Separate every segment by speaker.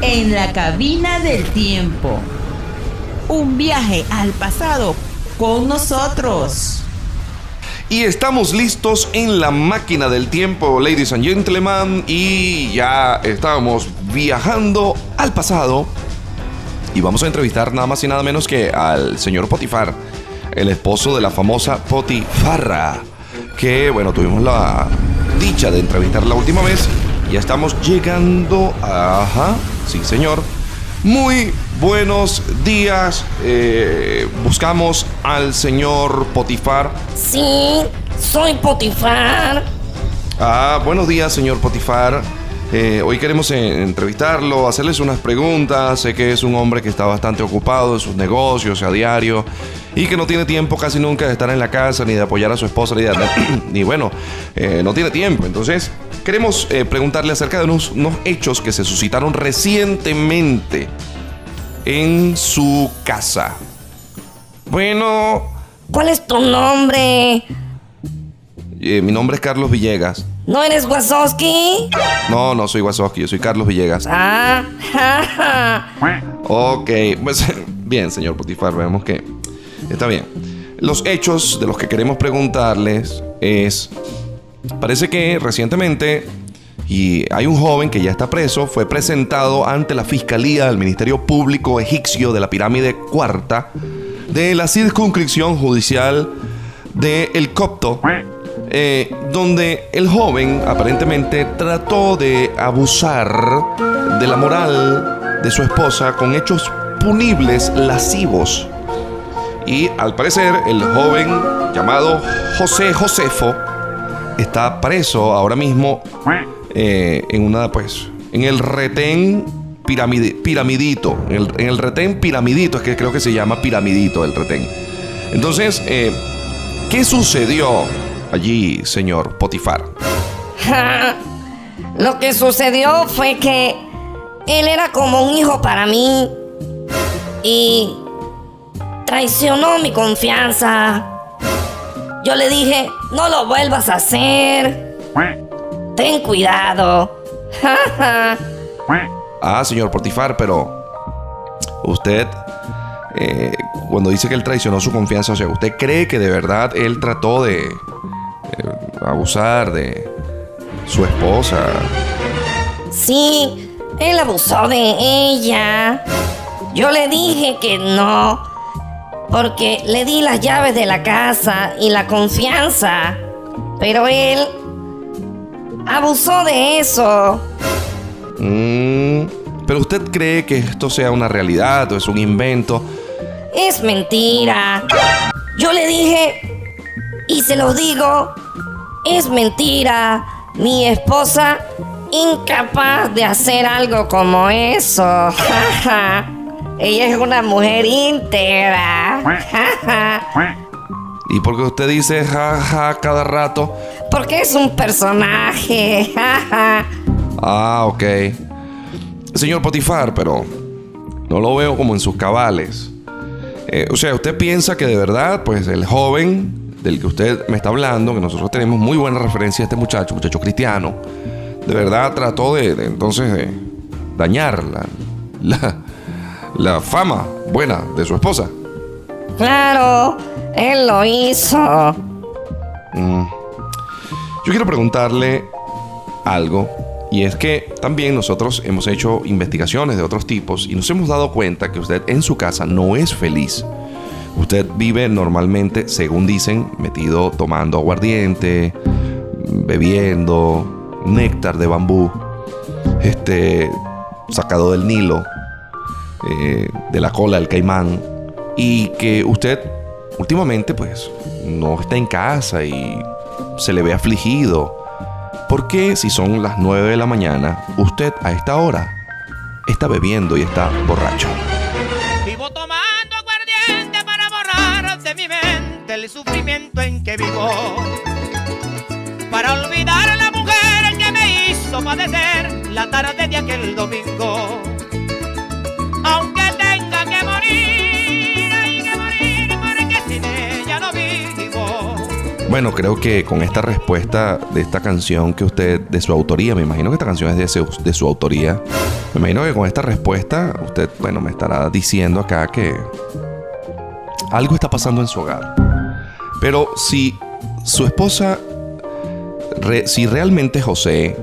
Speaker 1: En la cabina del tiempo. Un viaje al pasado con nosotros.
Speaker 2: Y estamos listos en la máquina del tiempo, ladies and gentlemen, y ya estamos viajando al pasado. Y vamos a entrevistar nada más y nada menos que al señor Potifar, el esposo de la famosa Potifarra, que bueno, tuvimos la dicha de entrevistar la última vez. Ya estamos llegando a... Ajá, sí señor. Muy buenos días. Eh, buscamos al señor Potifar.
Speaker 3: Sí, soy Potifar.
Speaker 2: Ah, buenos días, señor Potifar. Eh, hoy queremos eh, entrevistarlo, hacerles unas preguntas. Sé que es un hombre que está bastante ocupado en sus negocios a diario y que no tiene tiempo casi nunca de estar en la casa, ni de apoyar a su esposa, ni, de, ni bueno, eh, no tiene tiempo. Entonces, queremos preguntarle acerca de unos, unos hechos que se suscitaron recientemente en su casa. Bueno.
Speaker 3: ¿Cuál es tu nombre?
Speaker 2: mi nombre es Carlos Villegas.
Speaker 3: ¿No eres Wasowski?
Speaker 2: No, no soy Wasowski, yo soy Carlos Villegas.
Speaker 3: Ah,
Speaker 2: ok, pues bien, señor Putifar, vemos que está bien. Los hechos de los que queremos preguntarles es, parece que recientemente, y hay un joven que ya está preso, fue presentado ante la Fiscalía del Ministerio Público Egipcio de la Pirámide Cuarta de la circunscripción judicial de El Copto eh, donde el joven aparentemente trató de abusar de la moral de su esposa con hechos punibles lascivos. Y al parecer el joven llamado José Josefo está preso ahora mismo eh, en una pues en el retén piramidito en el, retén piramidito es que creo que se llama piramidito el retén entonces eh, qué sucedió allí, señor Potifar?
Speaker 3: Lo que sucedió fue que él era como un hijo para mí y traicionó mi confianza. Yo le dije, no lo vuelvas a hacer. Ten cuidado.
Speaker 2: ah, señor Potifar, pero usted, eh, cuando dice que él traicionó su confianza, o sea, ¿usted cree que de verdad él trató de abusar de su esposa.
Speaker 3: Sí, él abusó de ella. Yo le dije que no, porque le di las llaves de la casa y la confianza. Pero él abusó de eso.
Speaker 2: Mm, pero usted cree que esto sea una realidad o es un invento.
Speaker 3: Es mentira. Yo le dije, y se lo digo, es mentira. Mi esposa incapaz de hacer algo como eso. Ella es una mujer íntegra.
Speaker 2: ¿Y por qué usted dice jaja cada rato?
Speaker 3: Porque es un personaje.
Speaker 2: ah, ok. Señor Potifar, pero no lo veo como en sus cabales. Eh, o sea, ¿usted piensa que de verdad, pues el joven del que usted me está hablando, que nosotros tenemos muy buena referencia a este muchacho, muchacho cristiano, de verdad trató de, entonces de dañar la, la, fama buena de su esposa.
Speaker 3: Claro, él lo hizo.
Speaker 2: Mm. Yo quiero preguntarle algo, y es que también nosotros hemos hecho investigaciones de otros tipos y nos hemos dado cuenta que usted en su casa no es feliz. Usted vive normalmente, según dicen, metido tomando aguardiente, bebiendo néctar de bambú, este, sacado del Nilo, eh, de la cola del caimán, y que usted últimamente pues no está en casa y se le ve afligido. ¿Por qué si son las 9 de la mañana, usted a esta hora está bebiendo y está borracho?
Speaker 4: El sufrimiento en que vivo. Para olvidar a la mujer que me hizo padecer la tarde de aquel domingo. Aunque tenga que morir, hay que morir porque sin ella no vivo.
Speaker 2: Bueno, creo que con esta respuesta de esta canción que usted, de su autoría, me imagino que esta canción es de, de su autoría. Me imagino que con esta respuesta usted, bueno, me estará diciendo acá que algo está pasando en su hogar. Pero si su esposa, si realmente José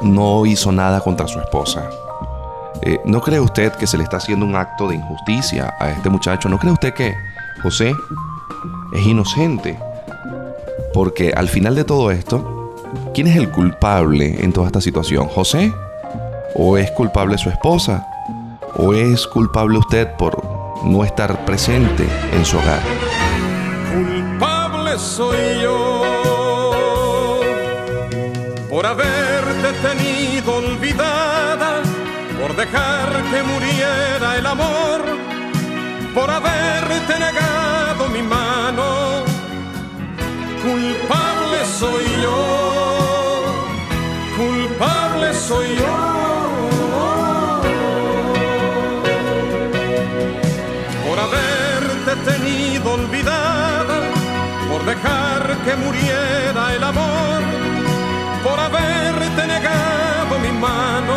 Speaker 2: no hizo nada contra su esposa, eh, ¿no cree usted que se le está haciendo un acto de injusticia a este muchacho? ¿No cree usted que José es inocente? Porque al final de todo esto, ¿quién es el culpable en toda esta situación? ¿José? ¿O es culpable su esposa? ¿O es culpable usted por no estar presente en su hogar?
Speaker 5: Soy yo por haberte tenido olvidada, por dejar que muriera el amor, por haberte negado mi mano. Culpable soy yo, culpable soy yo por haberte tenido olvidada, dejar que muriera el amor, por haberte negado mi mano.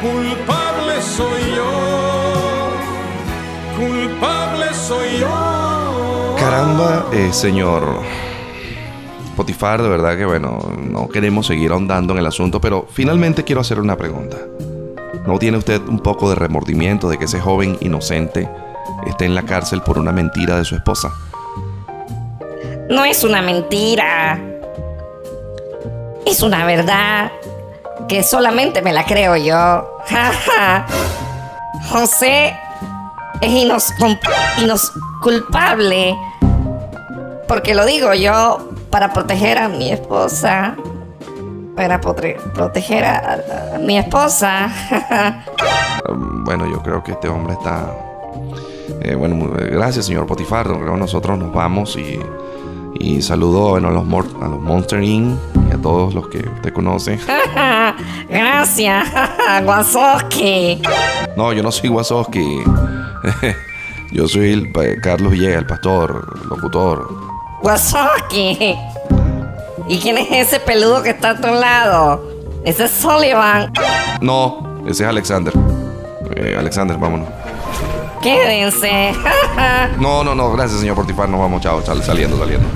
Speaker 5: Culpable soy yo, culpable soy yo.
Speaker 2: Caramba, eh, señor Potifar, de verdad que bueno, no queremos seguir ahondando en el asunto, pero finalmente quiero hacer una pregunta. ¿No tiene usted un poco de remordimiento de que ese joven inocente esté en la cárcel por una mentira de su esposa?
Speaker 3: No es una mentira. Es una verdad que solamente me la creo yo. José es inos. Porque lo digo yo para proteger a mi esposa. Para proteger a, mi esposa.
Speaker 2: Um, Bueno, yo creo que este hombre está... eh, bueno, gracias, señor Potifar. Nosotros nos vamos y, y saludo bueno, a, los Mor- a los Monster Inc. y a todos los que usted conoce.
Speaker 3: Gracias, Guasoski.
Speaker 2: No, yo no soy Wazowski. yo soy el, Carlos Villegas, el pastor, locutor.
Speaker 3: Wasoki. ¿Y quién es ese peludo que está a tu lado? Ese es Sullivan.
Speaker 2: No, ese es Alexander. Eh, Alexander, vámonos.
Speaker 3: Quédense.
Speaker 2: No, no, no, gracias, señor Portifar. Nos vamos, chao, sal- saliendo, saliendo.